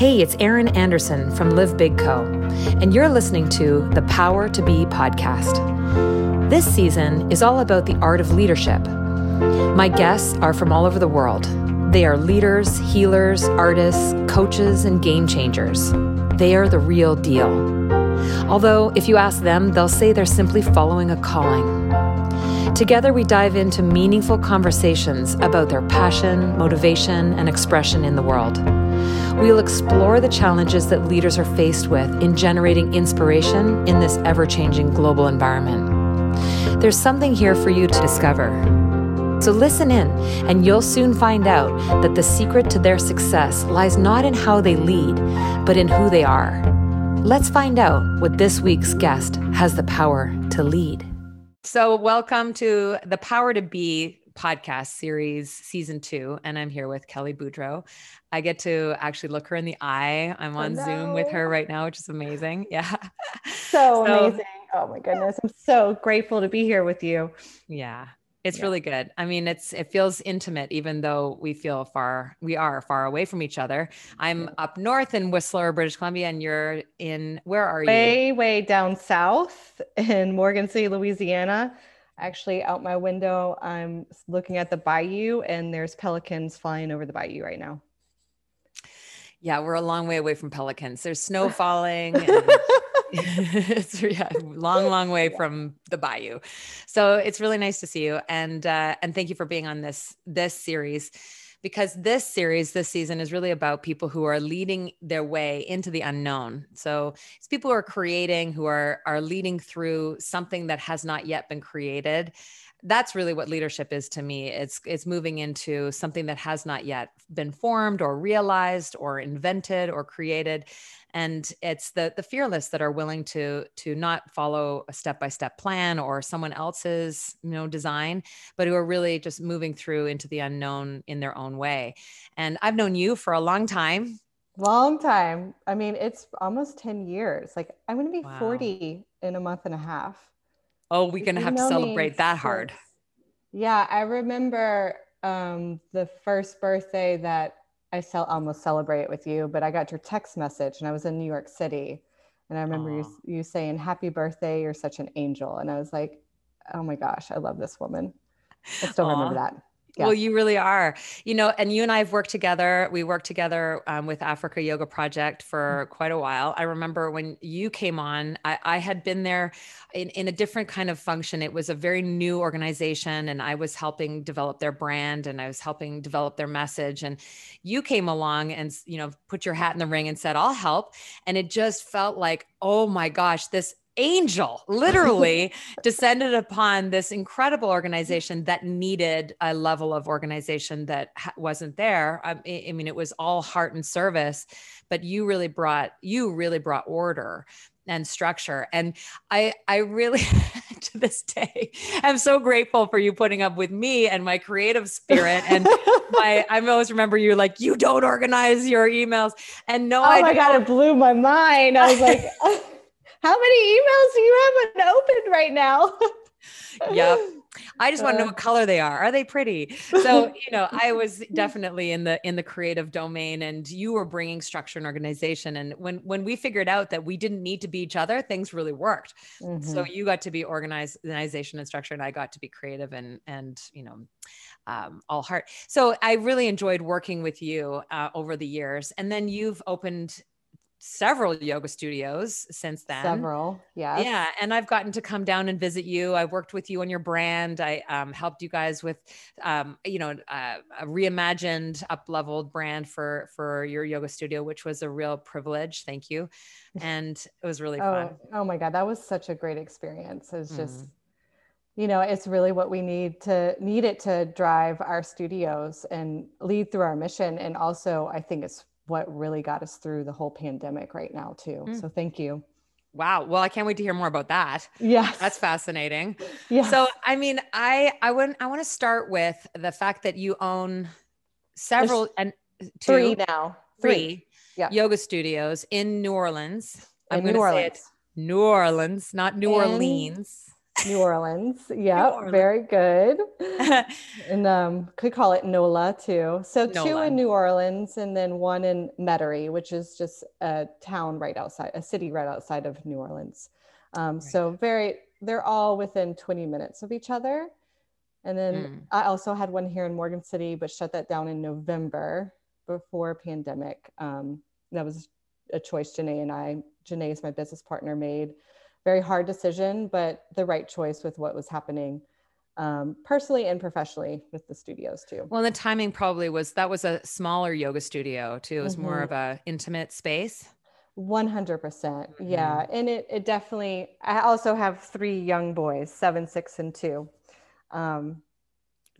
Hey, it's Erin Anderson from Live Big Co., and you're listening to the Power to Be podcast. This season is all about the art of leadership. My guests are from all over the world. They are leaders, healers, artists, coaches, and game changers. They are the real deal. Although, if you ask them, they'll say they're simply following a calling. Together, we dive into meaningful conversations about their passion, motivation, and expression in the world. We'll explore the challenges that leaders are faced with in generating inspiration in this ever changing global environment. There's something here for you to discover. So listen in, and you'll soon find out that the secret to their success lies not in how they lead, but in who they are. Let's find out what this week's guest has the power to lead. So, welcome to the Power to Be podcast series, season two. And I'm here with Kelly Boudreau. I get to actually look her in the eye. I'm on Zoom with her right now, which is amazing. Yeah. So, so amazing. Oh my goodness. I'm so grateful to be here with you. Yeah. It's yeah. really good. I mean, it's it feels intimate, even though we feel far. We are far away from each other. I'm up north in Whistler, British Columbia, and you're in where are you? Way, way down south in Morgan City, Louisiana. Actually, out my window, I'm looking at the bayou, and there's pelicans flying over the bayou right now. Yeah, we're a long way away from pelicans. There's snow falling. And- it's yeah, long, long way from the bayou. So it's really nice to see you, and uh, and thank you for being on this this series, because this series this season is really about people who are leading their way into the unknown. So it's people who are creating, who are are leading through something that has not yet been created, that's really what leadership is to me. It's it's moving into something that has not yet been formed or realized or invented or created. And it's the the fearless that are willing to to not follow a step by step plan or someone else's you know design but who are really just moving through into the unknown in their own way. And i've known you for a long time. Long time. I mean it's almost 10 years. Like i'm going to be wow. 40 in a month and a half oh we're going to have to celebrate that hard yeah i remember um, the first birthday that I cel- almost celebrate with you, but I got your text message and I was in New York City. And I remember you, you saying, Happy birthday, you're such an angel. And I was like, Oh my gosh, I love this woman. I still Aww. remember that. Yeah. Well, you really are. You know, and you and I have worked together. We worked together um, with Africa Yoga Project for mm-hmm. quite a while. I remember when you came on, I, I, had been there in, in a different kind of function. It was a very new organization, and I was helping develop their brand and I was helping develop their message. And you came along and, you know, put your hat in the ring and said, I'll help. And it just felt like, oh my gosh, this angel literally descended upon this incredible organization that needed a level of organization that wasn't there. Um, I, I, mean it was all heart and service but you really brought you really brought order and structure. And i i really to this day i'm so grateful for you putting up with me and my creative spirit and my i always remember you like you don't organize your emails. And no oh I my god it blew my mind. I was like how many emails do you have open right now? yep. I just want to know uh. what color they are. Are they pretty? So, you know, I was definitely in the in the creative domain and you were bringing structure and organization and when when we figured out that we didn't need to be each other, things really worked. Mm-hmm. So, you got to be organized, organization and structure and I got to be creative and and, you know, um, all heart. So I really enjoyed working with you uh, over the years. And then you've opened several yoga studios since then. Several, yeah. Yeah. And I've gotten to come down and visit you. I worked with you on your brand. I um, helped you guys with, um, you know, uh, a reimagined, up leveled brand for for your yoga studio, which was a real privilege. Thank you. And it was really oh, fun. Oh my God. That was such a great experience. It's just, mm. you know, it's really what we need to need it to drive our studios and lead through our mission. And also, I think it's what really got us through the whole pandemic right now too. Mm. So thank you. Wow. Well, I can't wait to hear more about that. Yes. That's fascinating. Yeah. So, I mean, I I want I want to start with the fact that you own several There's and two, three now. Three, three yeah. yoga studios in New Orleans. In I'm going to say it New Orleans, not New in, Orleans. New Orleans. Yeah, very good. and um, could call it NOLA too. So NOLA. two in New Orleans and then one in Metairie, which is just a town right outside, a city right outside of New Orleans. Um, right. So very, they're all within 20 minutes of each other. And then mm. I also had one here in Morgan City, but shut that down in November before pandemic. Um, that was a choice Janae and I, Janae is my business partner, made very hard decision, but the right choice with what was happening um, personally and professionally with the studios too. Well, the timing probably was that was a smaller yoga studio too. It was mm-hmm. more of a intimate space. 100%. percent mm hmm Yeah. And it, it definitely, I also have three young boys, seven, six, and two. Um,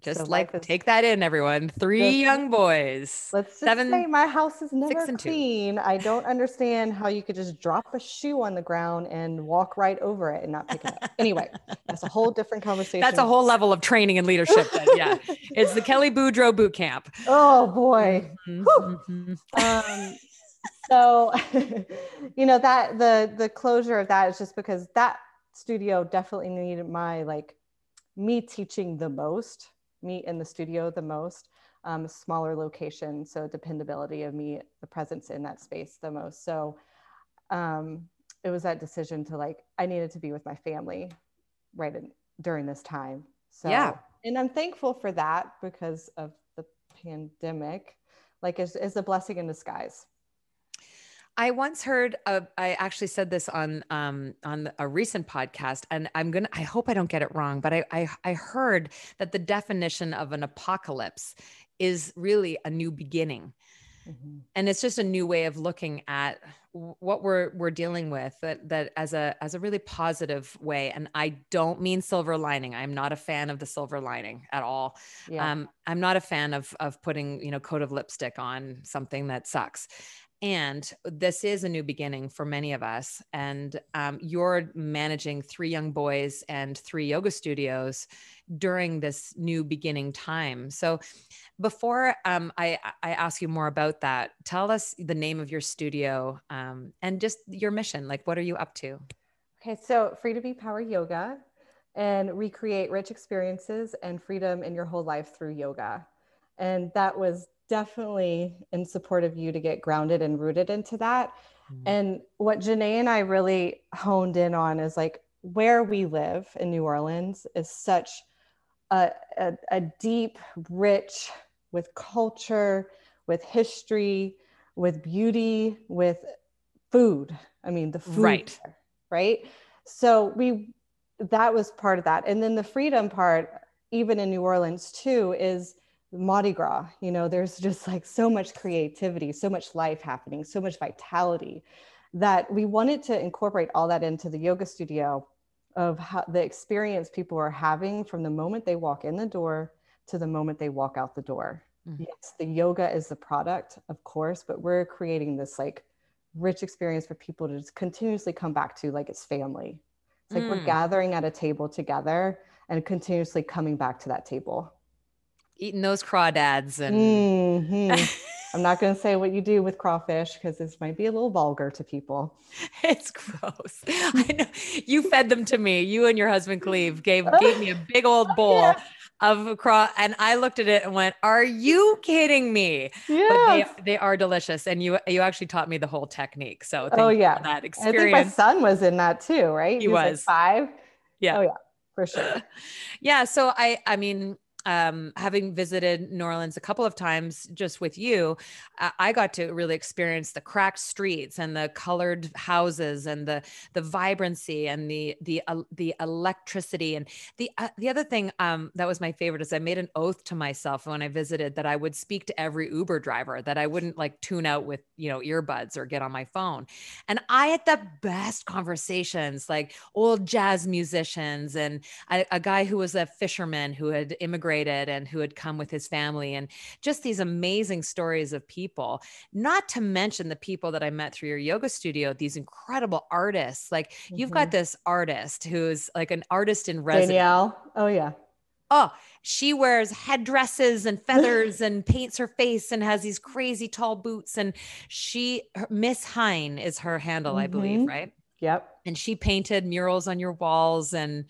just so like is, take that in, everyone. Three young boys. Let's just seven, say my house is never clean. Two. I don't understand how you could just drop a shoe on the ground and walk right over it and not pick it up. anyway, that's a whole different conversation. That's a whole level of training and leadership. yeah, it's the Kelly Boudreau boot camp. Oh boy. Mm-hmm. Um, so, you know that the the closure of that is just because that studio definitely needed my like me teaching the most meet in the studio the most, um, smaller location. So dependability of me, the presence in that space the most. So um, it was that decision to like, I needed to be with my family right in, during this time. So, yeah. And I'm thankful for that because of the pandemic. Like, it's, it's a blessing in disguise. I once heard, I actually said this on um, on a recent podcast, and I'm gonna. I hope I don't get it wrong, but I, I I heard that the definition of an apocalypse is really a new beginning, mm-hmm. and it's just a new way of looking at what we're we're dealing with. That that as a as a really positive way, and I don't mean silver lining. I'm not a fan of the silver lining at all. Yeah. Um, I'm not a fan of of putting you know coat of lipstick on something that sucks and this is a new beginning for many of us. And um, you're managing three young boys and three yoga studios during this new beginning time. So, before um, I, I, ask you more about that, tell us the name of your studio um, and just your mission. Like, what are you up to? Okay, so Free to Be Power Yoga and recreate rich experiences and freedom in your whole life through yoga. And that was definitely in support of you to get grounded and rooted into that. Mm-hmm. And what Janae and I really honed in on is like where we live in New Orleans is such a, a, a deep, rich with culture, with history, with beauty, with food. I mean, the food, right? There, right. So we that was part of that, and then the freedom part, even in New Orleans too, is Mardi Gras. You know, there's just like so much creativity, so much life happening, so much vitality that we wanted to incorporate all that into the yoga studio of how the experience people are having from the moment they walk in the door to the moment they walk out the door. Mm-hmm. Yes, the yoga is the product, of course, but we're creating this like rich experience for people to just continuously come back to like it's family. It's like mm. we're gathering at a table together and continuously coming back to that table eating those crawdads and mm-hmm. i'm not going to say what you do with crawfish because this might be a little vulgar to people. It's gross. I know. You fed them to me. You and your husband cleve gave gave me a big old bowl yeah. of craw and i looked at it and went are you kidding me? Yeah they, they, are delicious and you you actually taught me the whole technique so oh yeah. that experience i think my son was in that too right? He, he was, was. like five? Yeah. Oh yeah for sure. Yeah so i i mean um, having visited New Orleans a couple of times just with you, I got to really experience the cracked streets and the colored houses and the the vibrancy and the the uh, the electricity. And the uh, the other thing um, that was my favorite is I made an oath to myself when I visited that I would speak to every Uber driver that I wouldn't like tune out with you know earbuds or get on my phone, and I had the best conversations like old jazz musicians and a, a guy who was a fisherman who had immigrated immigrated and who had come with his family and just these amazing stories of people not to mention the people that i met through your yoga studio these incredible artists like mm-hmm. you've got mm-hmm. this artist who's like an artist in residence danielle oh yeah oh she wears headdresses and feathers and paints her face and has these crazy tall boots and she miss hine is her handle mm-hmm. i believe mm-hmm. right yep and she painted murals on your walls and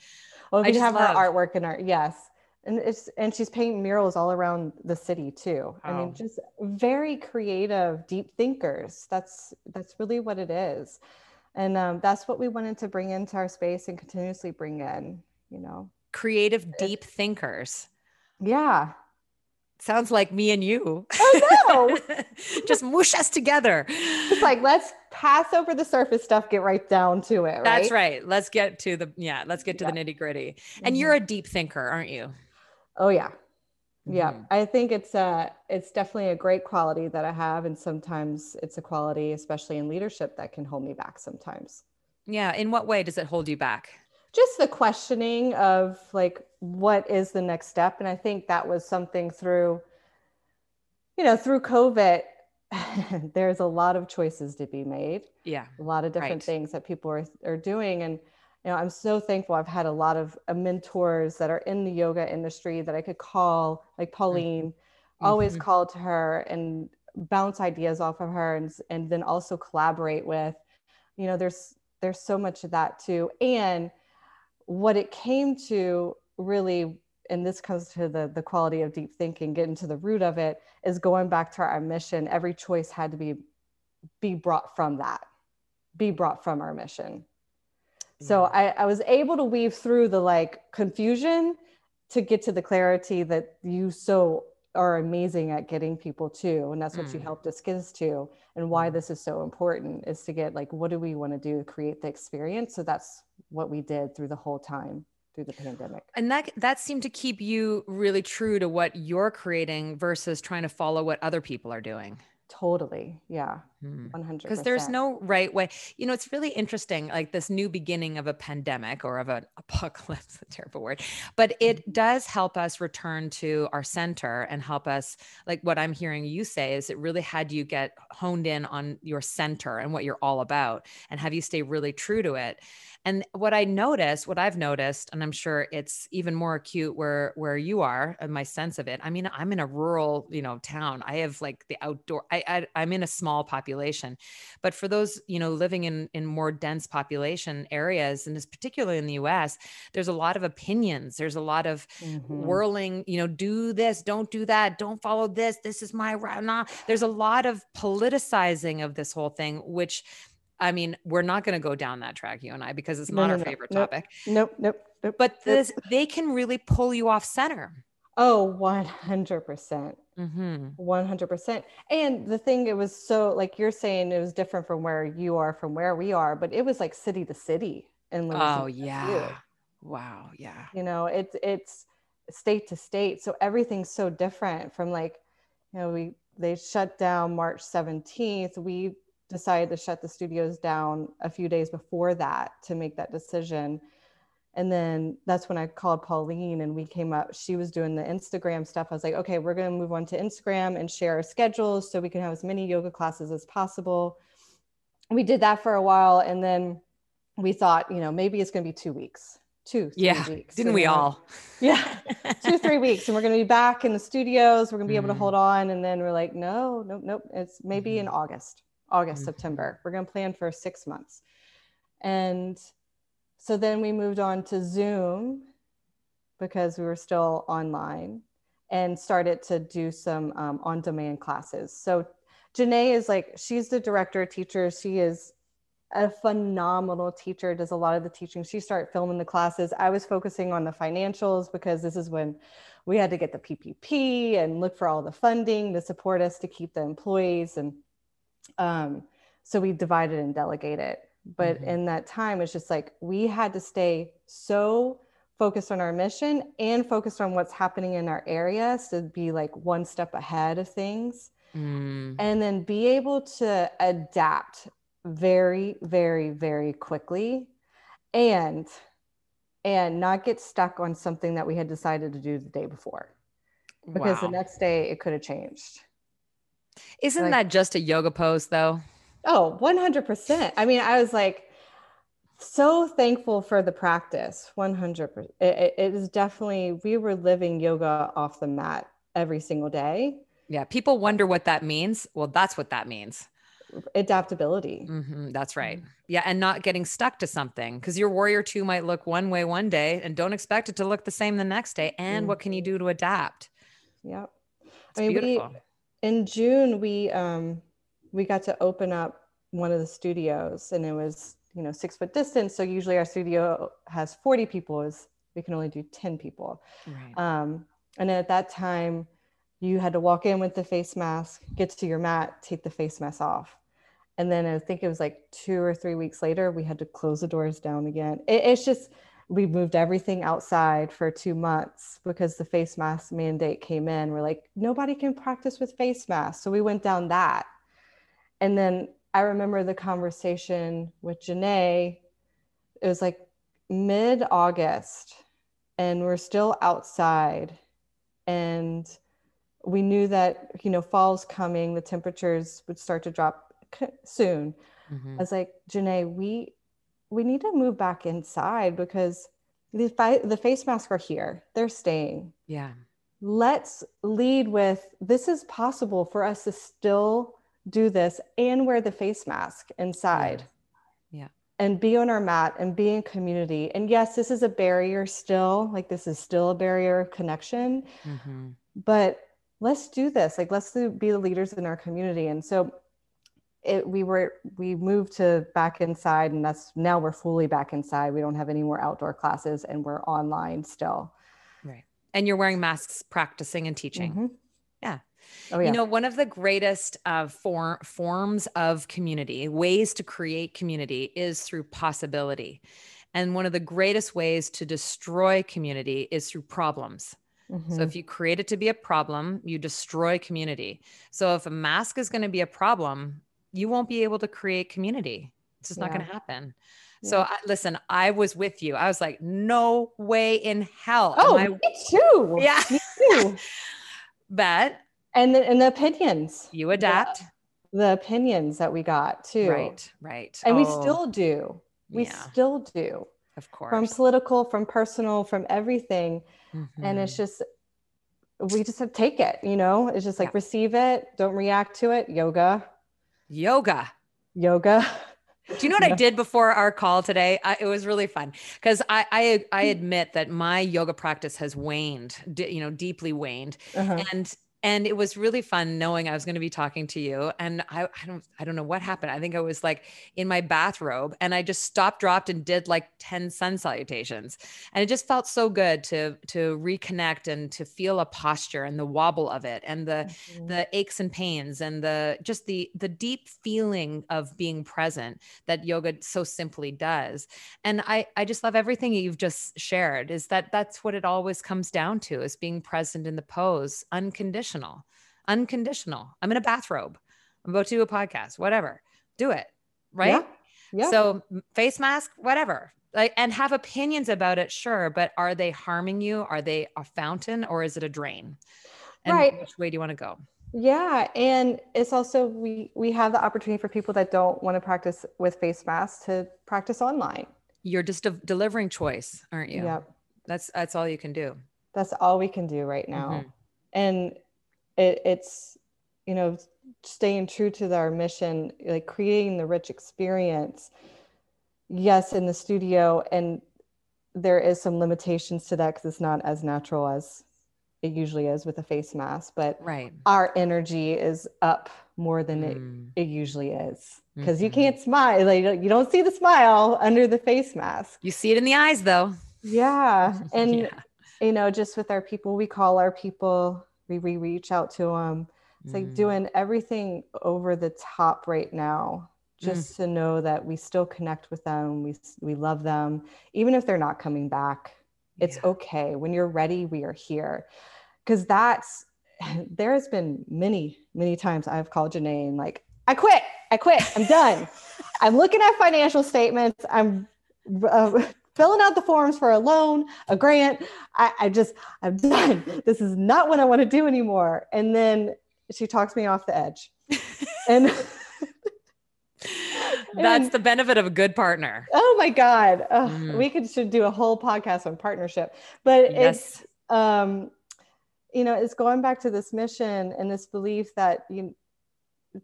well, we have love. her artwork in our yes, and it's and she's painting murals all around the city too. I mean, just very creative, deep thinkers. That's that's really what it is, and um, that's what we wanted to bring into our space and continuously bring in. You know, creative, deep thinkers. Yeah, sounds like me and you. Oh no. Just mush us together. It's like let's pass over the surface stuff, get right down to it. Right? That's right. Let's get to the yeah, let's get to yeah. the nitty-gritty. And mm-hmm. you're a deep thinker, aren't you? Oh yeah. Yeah. Mm-hmm. I think it's a it's definitely a great quality that I have. And sometimes it's a quality, especially in leadership, that can hold me back sometimes. Yeah. In what way does it hold you back? just the questioning of like what is the next step and i think that was something through you know through covid there's a lot of choices to be made yeah a lot of different right. things that people are, are doing and you know i'm so thankful i've had a lot of uh, mentors that are in the yoga industry that i could call like pauline mm-hmm. always mm-hmm. call to her and bounce ideas off of her and, and then also collaborate with you know there's there's so much of that too and what it came to really and this comes to the the quality of deep thinking getting to the root of it is going back to our mission every choice had to be be brought from that be brought from our mission so I, I was able to weave through the like confusion to get to the clarity that you so are amazing at getting people to and that's what mm. you helped us get us to and why mm. this is so important is to get like what do we want to do to create the experience so that's what we did through the whole time through the pandemic and that that seemed to keep you really true to what you're creating versus trying to follow what other people are doing Totally. Yeah. 100%. Hmm. Because there's no right way. You know, it's really interesting, like this new beginning of a pandemic or of an apocalypse, a terrible word, but it mm-hmm. does help us return to our center and help us. Like what I'm hearing you say is it really had you get honed in on your center and what you're all about and have you stay really true to it. And what I noticed, what I've noticed, and I'm sure it's even more acute where where you are, and my sense of it. I mean, I'm in a rural, you know, town. I have like the outdoor. I, I I'm in a small population, but for those you know living in in more dense population areas, and this particularly in the U.S., there's a lot of opinions. There's a lot of mm-hmm. whirling. You know, do this, don't do that, don't follow this. This is my right. Nah. There's a lot of politicizing of this whole thing, which I mean, we're not going to go down that track, you and I, because it's not no, our no, favorite nope, topic. Nope, nope, nope. But this, nope. they can really pull you off center. Oh, 100%. percent mm-hmm. 100%. And the thing, it was so, like you're saying, it was different from where you are, from where we are, but it was like city to city. And oh, yeah. Wow. Yeah. You know, it's, it's state to state. So everything's so different from like, you know, we, they shut down March 17th. We decided to shut the studios down a few days before that to make that decision. And then that's when I called Pauline and we came up. She was doing the Instagram stuff. I was like, okay, we're going to move on to Instagram and share our schedules so we can have as many yoga classes as possible. We did that for a while. And then we thought, you know, maybe it's going to be two weeks, two, yeah. weeks. Didn't we all? Yeah. two, three weeks. And we're going to be back in the studios. We're going to be mm. able to hold on. And then we're like, no, nope, nope. It's maybe mm. in August. August, mm-hmm. September. We're going to plan for six months. And so then we moved on to Zoom because we were still online and started to do some um, on demand classes. So Janae is like, she's the director of teachers. She is a phenomenal teacher, does a lot of the teaching. She started filming the classes. I was focusing on the financials because this is when we had to get the PPP and look for all the funding to support us to keep the employees and um, so we divided and delegated. But mm-hmm. in that time, it's just like we had to stay so focused on our mission and focused on what's happening in our area to be like one step ahead of things. Mm. And then be able to adapt very, very, very quickly and and not get stuck on something that we had decided to do the day before because wow. the next day it could have changed isn't like, that just a yoga pose though? Oh, 100%. I mean, I was like so thankful for the practice. 100%. It, it is definitely, we were living yoga off the mat every single day. Yeah. People wonder what that means. Well, that's what that means. adaptability. Mm-hmm, that's right. Mm-hmm. Yeah. And not getting stuck to something because your warrior two might look one way one day and don't expect it to look the same the next day. And mm-hmm. what can you do to adapt? Yep. It's I mean, beautiful. We, in June, we, um, we got to open up one of the studios and it was, you know, six foot distance. So usually our studio has 40 people is we can only do 10 people. Right. Um, and at that time, you had to walk in with the face mask, get to your mat, take the face mask off. And then I think it was like two or three weeks later, we had to close the doors down again. It, it's just, we moved everything outside for two months because the face mask mandate came in. We're like, nobody can practice with face masks. So we went down that. And then I remember the conversation with Janae. It was like mid August, and we're still outside. And we knew that you know fall's coming the temperatures would start to drop soon mm-hmm. i was like janae we we need to move back inside because the, the face masks are here. They're staying. Yeah. Let's lead with this is possible for us to still do this and wear the face mask inside. Yeah. yeah. And be on our mat and be in community. And yes this is a barrier still like this is still a barrier of connection mm-hmm. but let's do this. Like let's do, be the leaders in our community. And so it, we were we moved to back inside and that's now we're fully back inside we don't have any more outdoor classes and we're online still right and you're wearing masks practicing and teaching mm-hmm. yeah Oh, yeah. You know, one of the greatest uh, for, forms of community, ways to create community, is through possibility. And one of the greatest ways to destroy community is through problems. Mm-hmm. So if you create it to be a problem, you destroy community. So if a mask is going to be a problem, you won't be able to create community. It's just yeah. not going to happen. Yeah. So I, listen, I was with you. I was like, no way in hell. Oh, I- me too. Yeah. Me too. but and the, and the opinions you adapt the, the, opinions that we got too. Right. Right. And oh. we still do. We still do. Of course. From political, from personal, from everything mm-hmm. and it's mm-hmm. just we just have to take it you know it's just like receive it don't react to it yoga yoga yoga do you know what I did before our call today? I, it was really fun because I, I, I admit that my yoga practice has waned, you know, deeply waned, uh-huh. and and it was really fun knowing I was going to be talking to you. And I, I don't, I don't know what happened. I think I was like in my bathrobe, and I just stopped, dropped, and did like ten sun salutations, and it just felt so good to to reconnect and to feel a posture and the wobble of it, and the mm-hmm. the aches and pains, and the just the the deep feeling of being present that yoga so simply does. And I, I just love everything you've just shared. Is that that's what it always comes down to is being present in the pose, unconditional unconditional. Unconditional. I'm in a bathrobe. I'm about to do a podcast, whatever. Do it. Right. Yeah. yeah. So face mask, whatever. Like and have opinions about it, sure, but are they harming you? Are they a fountain or is it a drain? And right. which way do you want to go? Yeah, and it's also we we have the opportunity for people that don't want to practice with face masks to practice online. You're just de- delivering choice, aren't you? Yep. That's that's all you can do. That's all we can do right now. Mm-hmm. And it, it's you know staying true to our mission like creating the rich experience yes in the studio and there is some limitations to that because it's not as natural as it usually is with a face mask but right our energy is up more than mm. it, it usually is because mm-hmm. you can't smile like you don't see the smile under the face mask you see it in the eyes though yeah and yeah. you know just with our people we call our people we, we reach out to them it's like mm. doing everything over the top right now just mm. to know that we still connect with them we we love them even if they're not coming back it's yeah. okay when you're ready we are here because that's there has been many many times i've called Janae and like i quit i quit i'm done i'm looking at financial statements i'm uh, filling out the forms for a loan, a grant. I, I just, I'm done. This is not what I want to do anymore. And then she talks me off the edge. and that's and, the benefit of a good partner. Oh my God. Oh, mm. We could should do a whole podcast on partnership. But yes. it's um, you know, it's going back to this mission and this belief that you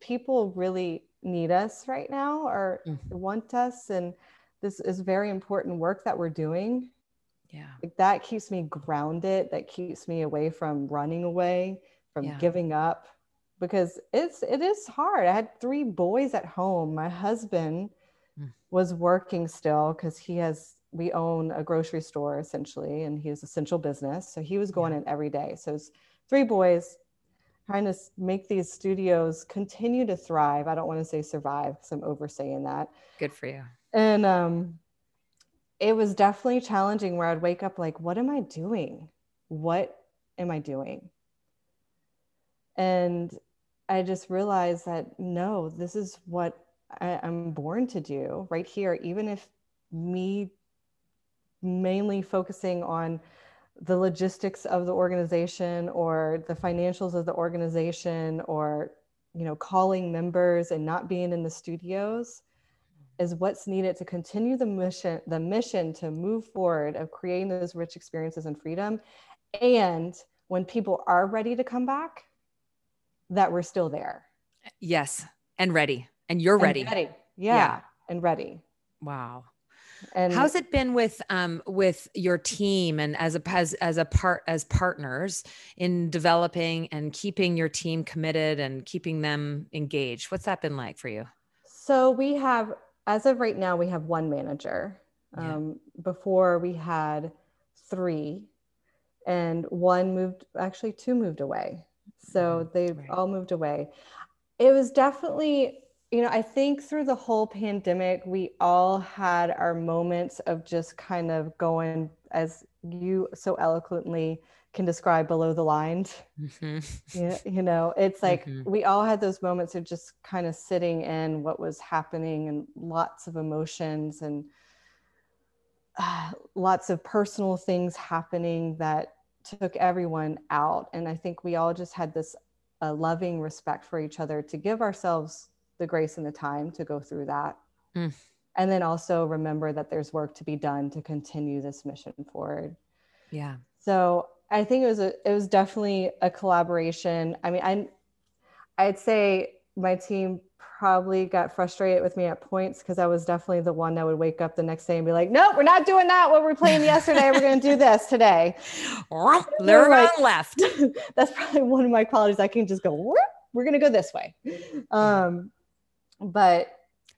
people really need us right now or mm. want us and this is very important work that we're doing. Yeah. Like that keeps me grounded that keeps me away from running away from yeah. giving up because it's it is hard. I had three boys at home. My husband mm. was working still because he has we own a grocery store essentially and he has essential business. So he was going yeah. in every day. So it's three boys trying to make these studios continue to thrive. I don't want to say survive because i'm oversaying that. Good for you and um it was definitely challenging where i'd wake up like what am i doing? What am i doing? And i just realized that no this is what I, i'm born to do right here even if me mainly focusing on the logistics of the organization or the financials of the organization or you know calling members and not being in the studios is what's needed to continue the mission the mission to move forward of creating those rich experiences and freedom and when people are ready to come back that we're still there yes and ready and you're ready, and ready. Yeah, yeah and ready wow and how's it been with um with your team and as a as, as a part as partners in developing and keeping your team committed and keeping them engaged? What's that been like for you? So we have as of right now we have one manager. Yeah. Um, before we had three and one moved actually two moved away so mm-hmm. they right. all moved away it was definitely you know, I think through the whole pandemic, we all had our moments of just kind of going, as you so eloquently can describe, below the line. Mm-hmm. Yeah, you know, it's like mm-hmm. we all had those moments of just kind of sitting in what was happening and lots of emotions and uh, lots of personal things happening that took everyone out. And I think we all just had this a loving respect for each other to give ourselves the grace and the time to go through that. Mm. And then also remember that there's work to be done to continue this mission forward. Yeah. So I think it was a it was definitely a collaboration. I mean, I I'd say my team probably got frustrated with me at points because I was definitely the one that would wake up the next day and be like, "Nope, we're not doing that. What we are playing yesterday, we're going to do this today." They're like, left. that's probably one of my qualities. I can just go. We're going to go this way. Um, but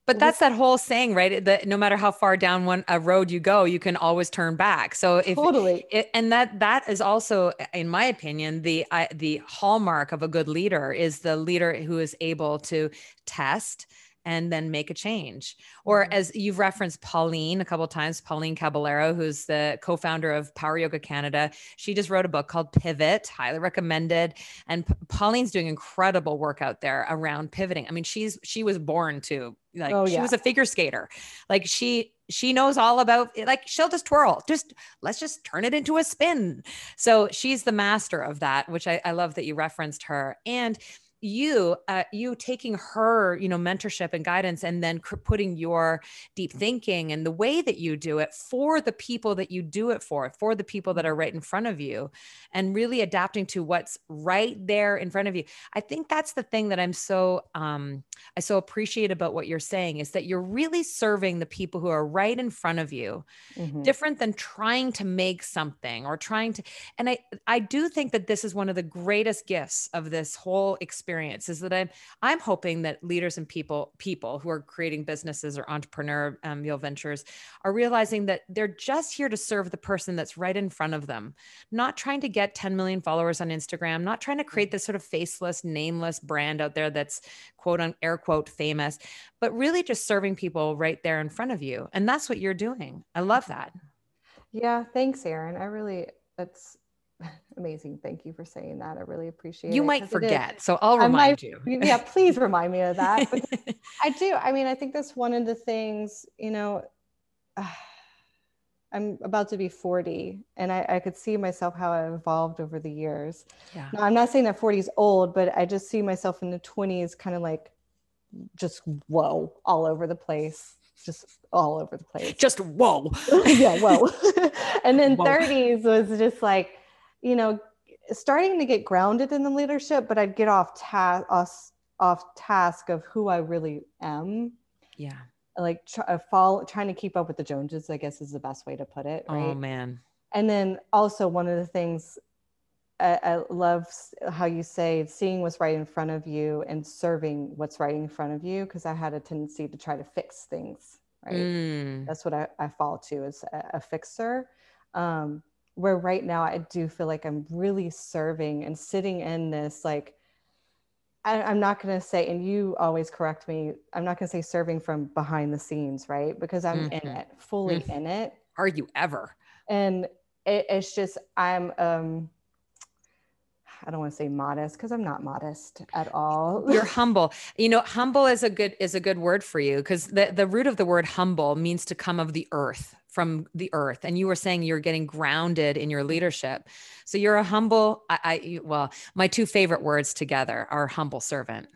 but that's that whole saying right? That no matter how far down one a road you go you can always turn back. So if totally. it, and that that is also in my opinion the uh, the hallmark of a good leader is the leader who is able to test and then make a change. Or mm-hmm. as you've referenced Pauline a couple times, Pauline Caballero, who's the co-founder of Power Yoga Canada. She just wrote a book called Pivot, highly recommended. And Pauline's doing incredible work out there around pivoting. I mean, she's she was born to like oh, she yeah. was a figure skater. Like she she knows all about like she'll just twirl just let's just turn it into a spin so she's the master of that which I, I love that you referenced her and you uh, you taking her you know mentorship and guidance and then cr- putting your deep thinking and the way that you do it for the people that you do it for for the people that are right in front of you and really adapting to what's right there in front of you i think that's the thing that i'm so um i so appreciate about what you're saying is that you're really serving the people who are right in front of you mm-hmm. different than trying to make something or trying to and i i do think that this is one of the greatest gifts of this whole experience experience is that I'm I'm hoping that leaders and people people who are creating businesses or entrepreneurial um, ventures are realizing that they're just here to serve the person that's right in front of them, not trying to get 10 million followers on Instagram, not trying to create this sort of faceless, nameless brand out there that's quote on air quote famous, but really just serving people right there in front of you. And that's what you're doing. I love that. Yeah, thanks, Erin. I really that's amazing. Thank you for saying that. I really appreciate you it. You might forget, so I'll remind might, you. yeah, please remind me of that. I do. I mean, I think that's one of the things, you know, uh, I'm about to be 40 and I, I, could see myself how I evolved over the years. Yeah. Now, I'm not saying that 40 is old, but I just see myself in the 20s kind of like just whoa, all over the place just all over the place. Just whoa. yeah, whoa. and then whoa. 30s was just like you know, starting to get grounded in the leadership, but I'd get off task, off, off task of who I really am. Yeah. Like try, uh, fall, trying to keep up with the Joneses, I guess is the best way to put it. Oh, Right. Oh man. And then also one of the things I, I love how you say seeing what's right in front of you and serving what's right in front of you because I had a tendency to try to fix things. Right. Mm. That's what I, I fall to as a, a fixer. Um, where right now I do feel like I'm really serving and sitting in this like I, I'm not going to say, and you always correct me. I'm not going to say serving from behind the scenes, right? Because I'm Mhm. in it, fully Mhm. in it, Are you ever? and it, it's just I'm. um I don't want to say modest because I'm not modest at all. You're humble. You know, humble is a good is a good word for you because the the root of the word humble means to come of the earth from the earth and you were saying you're getting grounded in your leadership so you're a humble i, I well my two favorite words together are humble servant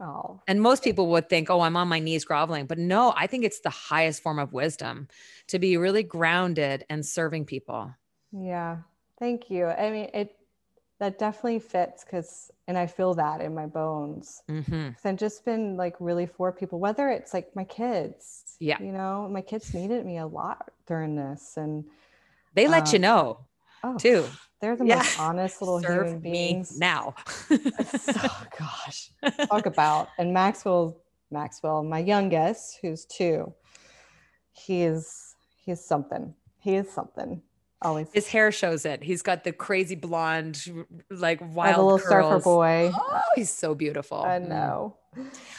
oh, and most people would think oh i'm on my knees groveling but no i think it's the highest form of wisdom to be really grounded and serving people yeah. Thank you. I mean, it that definitely fits because, and I feel that in my bones. hmm 'Cause I've just been like really for people, whether it's like my kids. Yeah. You know, my kids needed me a lot during this. And they let you Um, know oh, too they're the Yeah. most honest little serve human me beings. now oh gosh. Talk about and Maxwell, Maxwell, my youngest, who's two, he is he's something. He is something. Always His hair shows it. He's got the crazy blonde, like wild a little curls. surfer boy. Oh, he's so beautiful. I Mm. know.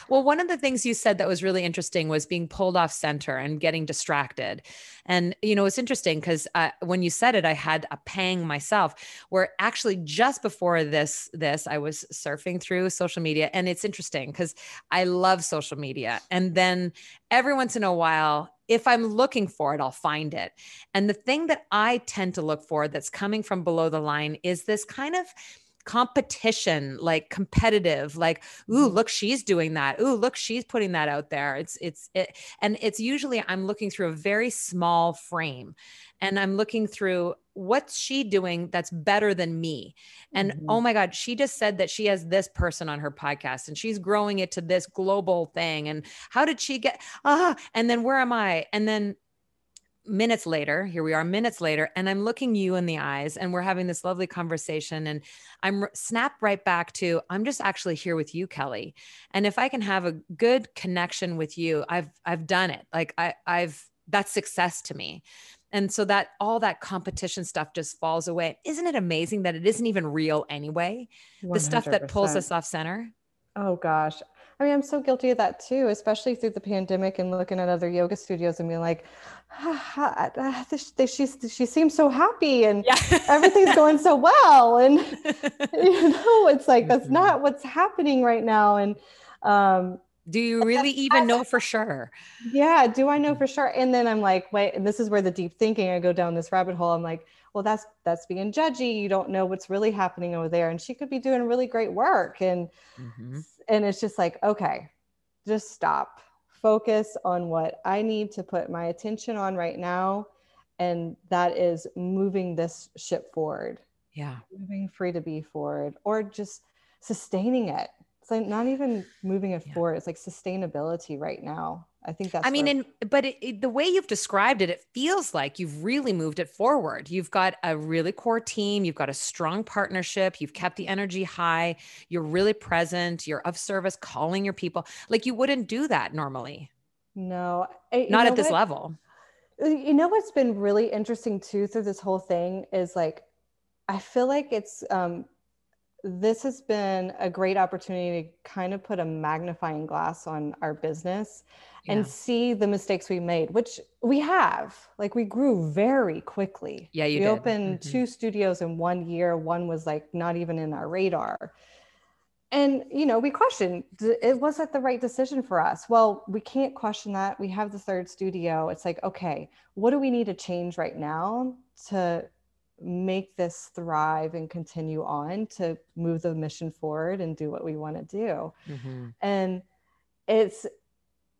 Well, one of the things you said that was really interesting was being pulled off center and getting distracted. And, you know, it's interesting because uh, when you said it, I had a pang myself where actually just before this, this, I was surfing through social media. And it's interesting because I love social media. And then every once in a while, if I'm looking for it, I'll find it. And the thing that I tend to look for that's coming from below the line is this kind of competition, like competitive, like, ooh, look, she's doing that. Ooh, look, she's putting that out there. It's, it's, it, and it's usually I'm looking through a very small frame and I'm looking through what's she doing that's better than me. And Mhm. oh my God, she just said that she has this person on her podcast and she's growing it to this global thing. And how did she get, ah, and then where am I? And then minutes later, here we are minutes later, and I'm looking you in the eyes and we're having this lovely conversation. And I'm snap right back to, I'm just actually here with you, Kelly. And if I can have a good connection with you, I've, I've done it. Like I, I've, that's success to me. And so that all that competition stuff just falls away. Isn't it amazing that it isn't even real anyway? The stuff that pulls us off center. Oh gosh. I mean, I'm so guilty of that too, especially through the pandemic and looking at other yoga studios and being like, ah, ah, this, this, she's, she seems so happy and Yeah. everything's going so well. And, you know, it's like, that's Mhm. not what's happening right now. And, um, Do you really even know for sure? yeah, do I know for sure? And then I'm like, wait, and this is where the deep thinking, I go down this rabbit hole. I'm like, well, that's, that's being judgy. You don't know what's really happening over there. And she could be doing really great work. And, Mhm. and it's just like okay just stop focus on what i need to put my attention on right now and that is moving this ship forward Yeah. moving free to be forward or just sustaining it it's like not even moving it Yeah. forward it's like sustainability right now i think that's I mean, in, but it, it- the way you've described it, it feels like you've really moved it forward. You've got a really core team. You've got a strong partnership. You've kept the energy high. You're really present. You're of service, calling your people. Like you wouldn't do that normally, no I- not at this what? level. Uh, you know what's been really interesting too through this whole thing is like i feel like it's um this has been a great opportunity to kind of put a magnifying glass on our business Yeah. and see the mistakes we made which we have. Like we grew very quickly. Yeah, you we did. opened Mhm. two studios in one year. One was like not even in our radar. And you know we questioned it was it the right decision for us. Well we can't question that. We have the third studio. It's like okay what do we need to change right now to make this thrive and continue on to move the mission forward and do what we want to do Mhm. and it's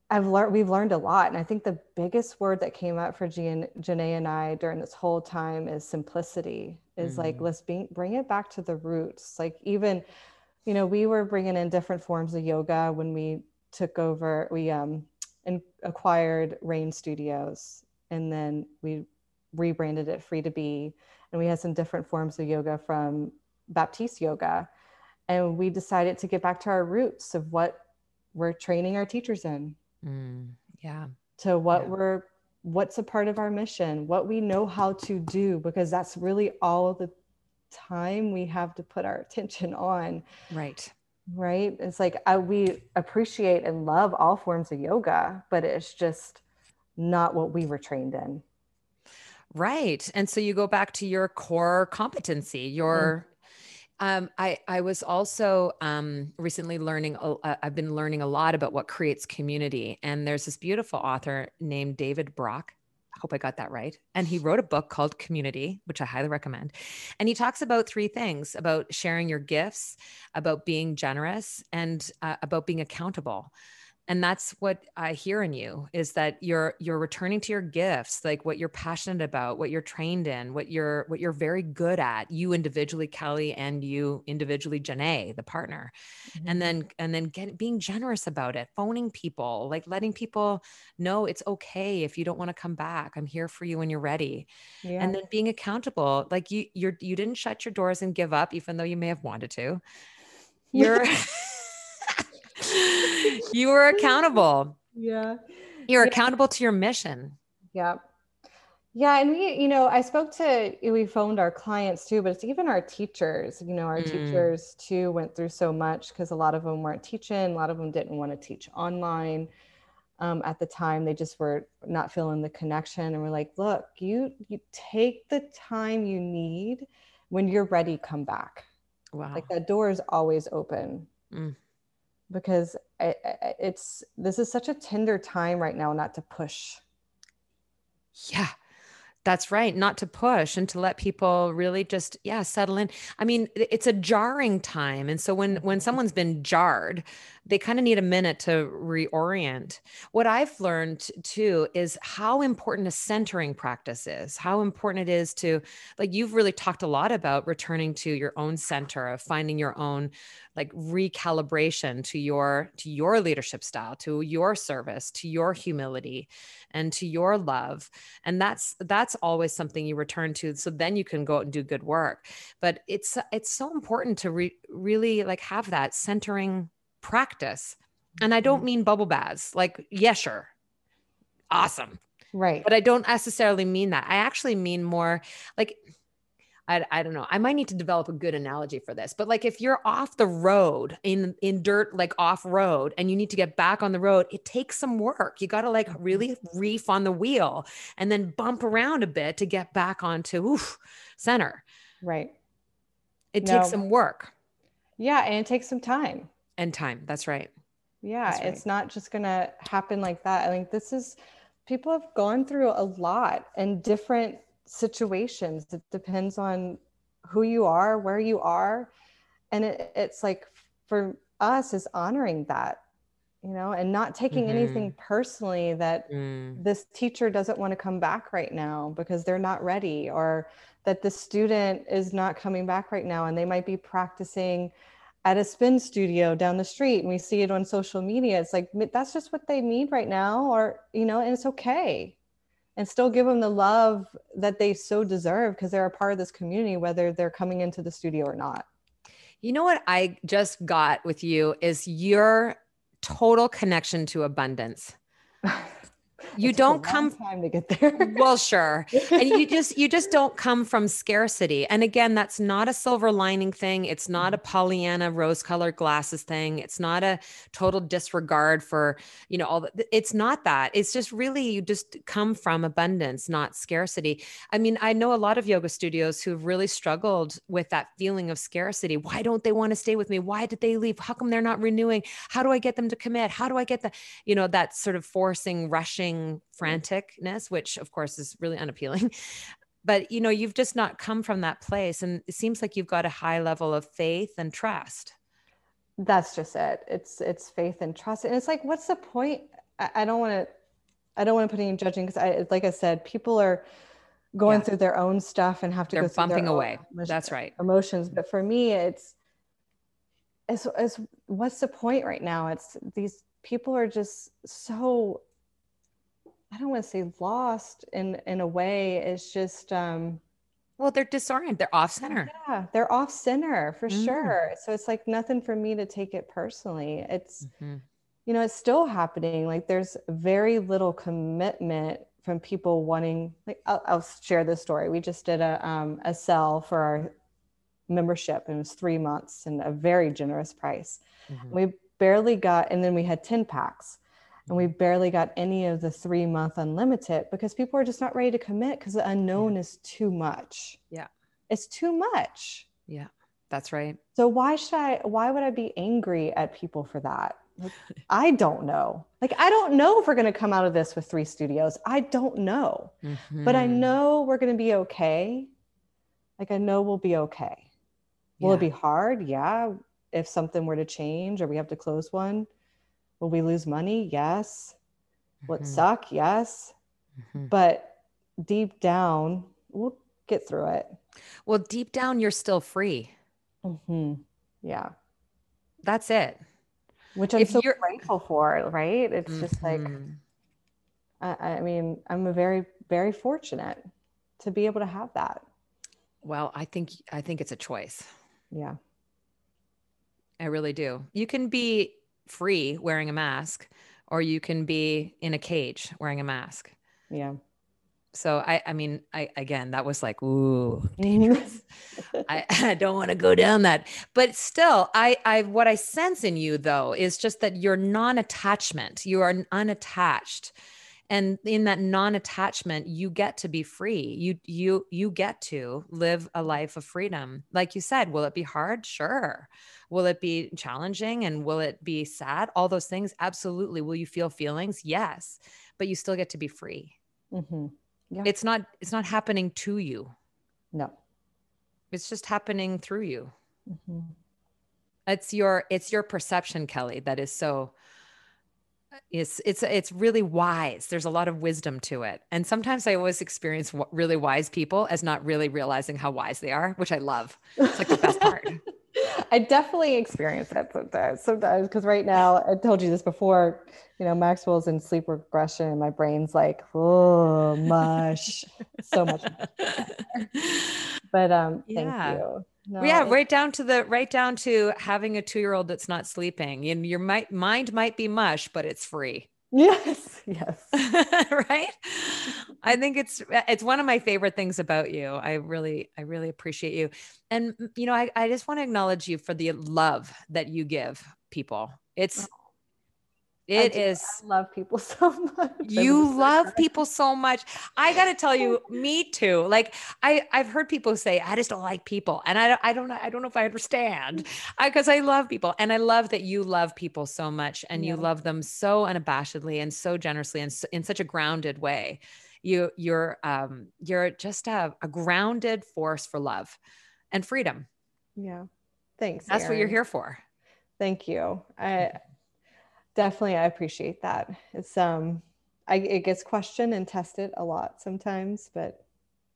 I've learned we've learned a lot, and I think the biggest word that came up for Gian, Janae and I during this whole time is simplicity. Is like Mhm. let's be, bring it back to the roots. Like even you know, we were bringing in different forms of yoga when we took over. We um, and acquired Rain Studios, and then we rebranded it Free to Be, and we had some different forms of yoga from Baptiste Yoga, and we decided to get back to our roots of what we're training our teachers in. Mm, yeah. To what yeah. we're what's a part of our mission, what we know how to do, because that's really all the time we have to put our attention on. Right. Right. It's like I, we appreciate and love all forms of yoga, but it's just not what we were trained in. Right. And so you go back to your core competency, your um, I I was also um, recently learning. Uh, I've been learning a lot about what creates community, and there's this beautiful author named David Brock. I hope I got that right. And he wrote a book called Community, which I highly recommend. And he talks about three things: about sharing your gifts, about being generous, and uh, about being accountable and that's what i hear in you is that you're you're returning to your gifts like what you're passionate about what you're trained in what you're what you're very good at you individually kelly and you individually janae the partner mm-hmm. and then and then get, being generous about it phoning people like letting people know it's okay if you don't want to come back i'm here for you when you're ready yeah. and then being accountable like you you're you didn't shut your doors and give up even though you may have wanted to you're you were accountable. Yeah. You're yeah. accountable to your mission. Yeah. Yeah. And we, you know, I spoke to, we phoned our clients too, but it's even our teachers. You know, our mm. teachers too went through so much because a lot of them weren't teaching, a lot of them didn't want to teach online. Um, at the time they just were not feeling the connection and we're like look you you take the time you need when you're ready come back wow like that door is always open mm because it's this is such a tender time right now not to push. Yeah that's right not to push and to let people really just yeah settle in. I mean it's a jarring time and so when when someone's been jarred they kind of need a minute to reorient. What I've learned too is how important a centering practice is, how important it is to, like, you've really talked a lot about returning to your own center of finding your own like recalibration to your to your leadership style to your service to your humility and to your love and that's that's always something you return to so then you can go out and do good work but it's it's so important to re, really like have that centering practice. And I don't mm-hmm. mean bubble baths. Like, yeah, sure. Awesome. Right. But I don't necessarily mean that. I actually mean more like, I, I don't know. I might need to develop a good analogy for this, but like if you're off the road in in dirt, like off road, and you need to get back on the road, it takes some work. You got to like mm-hmm. really reef on the wheel and then bump around a bit to get back onto oof, center. Right. It no. takes some work. Yeah, and it takes some time and time that's right yeah that's right. it's not just gonna happen like that i think this is people have gone through a lot in different situations it depends on who you are where you are and it, it's like for us is honoring that you know and not taking mm-hmm. anything personally that mm. this teacher doesn't want to come back right now because they're not ready or that the student is not coming back right now and they might be practicing at a spin studio down the street and we see it on social media. It's like that's just what they need right now or you know and it's okay. And still give them the love that they so deserve because they're a part of this community whether they're coming into the studio or not. You know what i just got with you is your total connection to abundance you don't come time to get there. Well sure. And you just you just don't come from scarcity. And again that's not a silver lining thing. It's not a pollyanna rose colored glasses thing. It's not a total disregard for you know all the, it's not that. It's just really you just come from abundance not scarcity. I mean i know a lot of yoga studios who've really struggled with that feeling of scarcity. Why don't they want to stay with me? Why did they leave? How come they're not renewing? How do i get them to commit? How do i get the you know that sort of forcing rushing Mm. franticness, which of course is really unappealing. But you know, you've just not come from that place. And it seems like you've got a high level of faith and trust. That's just it. It's it's faith and trust. And it's like, what's the point? I, I don't want to I don't want to put any judging because I like I said, people are going yeah. through their own stuff and have to They're go bumping away. Emotions, That's right. Emotions. But for me, it's is, is what's the point right now? It's these people are just so I don't want to say lost in in a way. It's just um well, they're disoriented. They're off center. Yeah, they're off center for mm sure. So it's like nothing for me to take it personally. It's mm-hmm. you know, it's still happening. Like there's very little commitment from people wanting like I'll, I'll share this story. We just did a um a sell for our membership and it was three months and a very generous price. Mm-hmm. We barely got, and then we had 10 packs and we barely got any of the three month unlimited because people are just not ready to commit because the unknown yeah. is too much. Yeah. It's too much. Yeah. That's right. So why should I why would I be angry at people for that? Like, I don't know. Like I don't know if we're going to come out of this with three studios. I don't know. Mm-hmm. But I mm-hmm. know we're going to be okay. Like I know we'll be okay. Will yeah. it be hard? Yeah. If something were to change or we have to close one, will we lose money? Yes. Will it mm-hmm. suck? Yes. Mm-hmm. But deep down, we'll get through it. Well, deep down, you're still free. Mm-hmm. Yeah. That's it. Which I'm if so grateful for, right? It's just like, mm-hmm. I, I mean, I'm a very, very fortunate to be able to have that. Well, I think I think it's a choice. Yeah. I really do. You can be free wearing a mask or you can be in a cage wearing a mask. Yeah. So I I mean I again that was like ooh dangerous. I, I don't want to go down that. But still I I what I sense in you though is just that you're non-attachment. You are unattached and in that non-attachment you get to be free. You you you get to live a life of freedom. Like you said will it be hard? Sure. Will it be challenging and will it be sad? All those things? Absolutely. Will you feel feelings? Yes. But you still get to be free. Mm-hmm. yeah. it's not it's not happening to you. No. It's just happening through you. Mm-hmm. it's your it's your perception kelly that is so it's it's it's really wise. There's a lot of wisdom to it. And sometimes i always experience really wise people as not really realizing how wise they are which i love. It's like the best part. I definitely experience that sometimes sometimes because right now i told you this before you know maxwell's in sleep regression and my brain's like oh mush. So much. But um thank yeah. you no, yeah, right down to the right down to having a two year old that's not sleeping. And your might, mind might be mush, but it's free. Yes, yes. right. I think it's it's one of my favorite things about you. I really I really appreciate you. And you know, I, I just want to acknowledge you for the love that you give people. It's oh. It is. I love people so much. You love people so much. I got to tell you, me too. Like I, I've heard people say, I just don't like people, and I, I don't know, I don't know if I understand, because I, I, love people, and I love that you love people so much, and yeah. you love them so unabashedly and so generously, and so, in such a grounded way. You, you're, um, you're just a, a grounded force for love and freedom. Yeah, thanks. That's Erin. what you're here for. Thank you. I definitely i appreciate that. It's um i it gets questioned and tested a lot sometimes but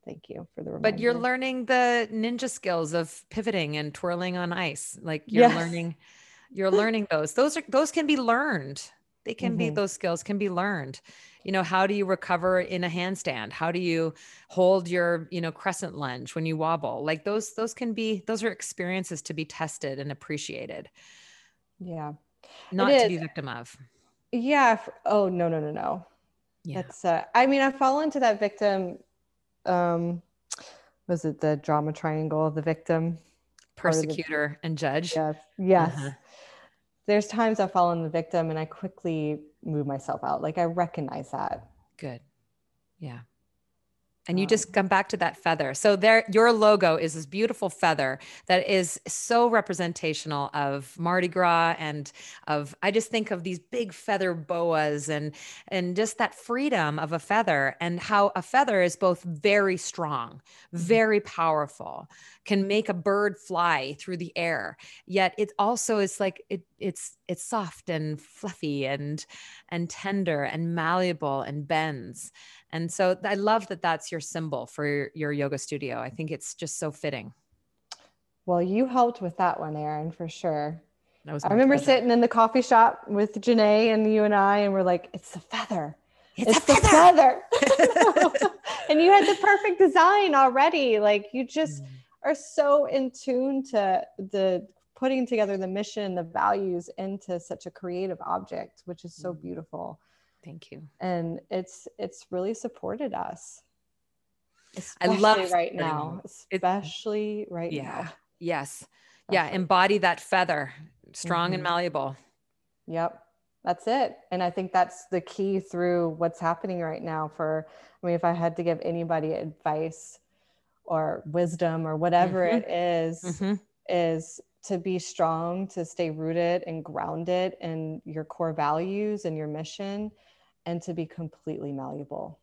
thank you for the reminder. but you're learning the ninja skills of pivoting and twirling on ice like you're yes. learning you're learning those. Those are those can be learned. They can mm-hmm. be those skills can be learned. You know how do you recover in a handstand? How do you hold your you know crescent lunge when you wobble? Like those those can be those are experiences to be tested and appreciated. Yeah not to be victim of. Yeah. Oh no no no no. Yeah. That's. Uh, I mean, I fall into that victim. Um, was it the drama triangle of the victim, persecutor, the, and judge? Yes. Yes. Uh-huh. There's times I fall in the victim, and I quickly move myself out. Like I recognize that. Good. Yeah and you just come back to that feather. So there your logo is this beautiful feather that is so representational of mardi gras and of i just think of these big feather boas and and just that freedom of a feather and how a feather is both very strong mm-hmm. very powerful can make a bird fly through the air yet it also is like it it's it's soft and fluffy and and tender and malleable and bends and so I love that that's your symbol for your, your yoga studio. I think it's just so fitting. Well, you helped with that one, Erin, for sure. That was I remember pleasure. sitting in the coffee shop with Janae and you and I, and we're like, it's the feather. It's, it's the feather. feather. and you had the perfect design already. Like you just mm. are so in tune to the putting together the mission, the values into such a creative object, which is so mm. beautiful. Thank you. And it's it's really supported us. Especially I love right now, especially it, right yeah. now. Yes. Yeah. Embody that feather, strong mm-hmm. and malleable. Yep. That's it. And I think that's the key through what's happening right now for, I mean, if I had to give anybody advice or wisdom or whatever mm-hmm. it is, mm-hmm. is to be strong, to stay rooted and grounded in your core values and your mission, and to be completely malleable.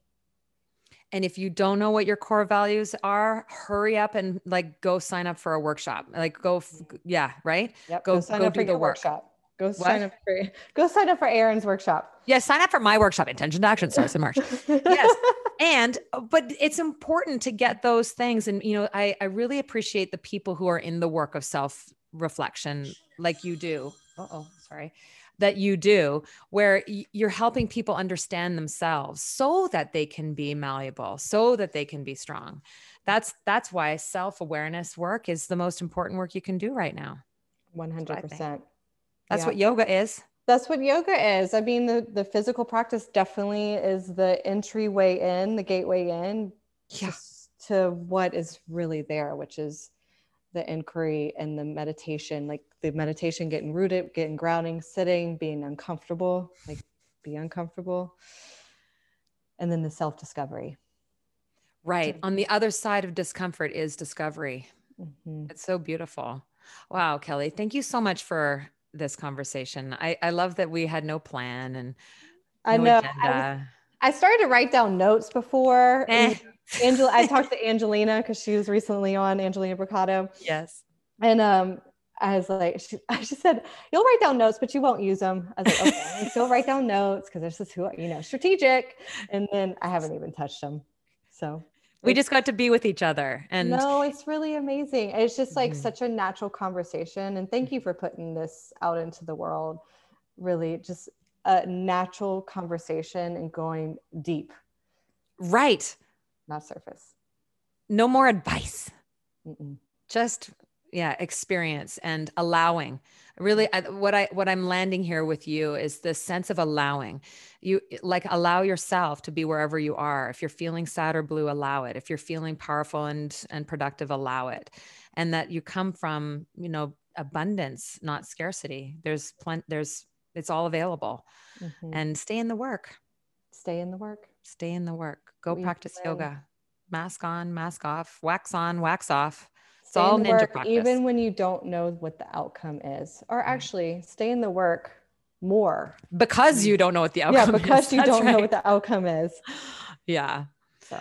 And if you don't know what your core values are, hurry up and like go sign up for a workshop. Like go, yeah, right? Yep. Go, go sign go up for the work. workshop. Go what? sign up for go sign up for Erin's workshop. Yeah, sign up for my workshop. Intention to action starts in March. yes. And but it's important to get those things. And you know, I, I really appreciate the people who are in the work of self-reflection like you do. oh, sorry that you do where you're helping people understand themselves so that they can be malleable so that they can be strong. That's that's why self-awareness work is the most important work you can do right now. 100% that's, that's yeah. what yoga is. That's what yoga is. I mean the the physical practice definitely is the entryway in the gateway in yeah. to what is really there which is the inquiry and the meditation, like the meditation, getting rooted, getting grounding, sitting, being uncomfortable, like be uncomfortable. And then the self discovery. Right. On the other side of discomfort is discovery. Mm-hmm. It's so beautiful. Wow, Kelly, thank you so much for this conversation. I, I love that we had no plan and no I know. I, I, started to write down notes before. Eh. Angela, I talked to Angelina because she was recently on Angelina Bricado. Yes. And um, I was like, she, she said, you'll write down notes, but you won't use them. I was like, okay, still write down notes because this is who, you know, strategic. And then I haven't even touched them. So we just got to be with each other. And no, it's really amazing. It's just like mm-hmm. such a natural conversation. And thank you for putting this out into the world. Really, just a natural conversation and going deep. Right not surface. No more advice. Mm-mm. Just yeah, experience and allowing. Really, I, what I what I'm landing here with you is this sense of allowing. You like allow yourself to be wherever you are. If you're feeling sad or blue, allow it. If you're feeling powerful and and productive, allow it. And that you come from you know abundance, not scarcity. There's plenty. There's it's all available. Mm-hmm. And stay in the work. Stay in the work stay in the work. Go we practice play. yoga. Mask on mask off. Wax on wax off. It's stay all ninja work, practice. even when you don't know what the outcome is or mm. actually stay in the work more. Because you mm. don't know what the outcome yeah because is. you That's don't right. know what the outcome is. Yeah. So.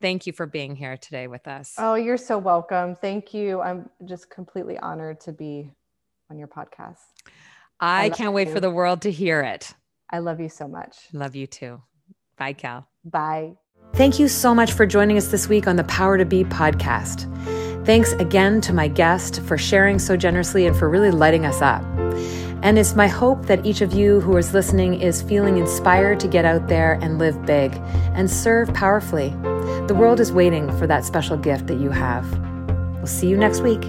Thank you for being here today with us. Oh you're so welcome. Thank you. I'm just completely honored to be on your podcast. I, I can't wait you. for the world to hear it. I love you so much. Love you too Bye, Cal. Bye. Thank you so much for joining us this week on the Power to Be podcast. Thanks again to my guest for sharing so generously and for really lighting us up. And it's my hope that each of you who is listening is feeling inspired to get out there and live big and serve powerfully. The world is waiting for that special gift that you have. We'll see you next week.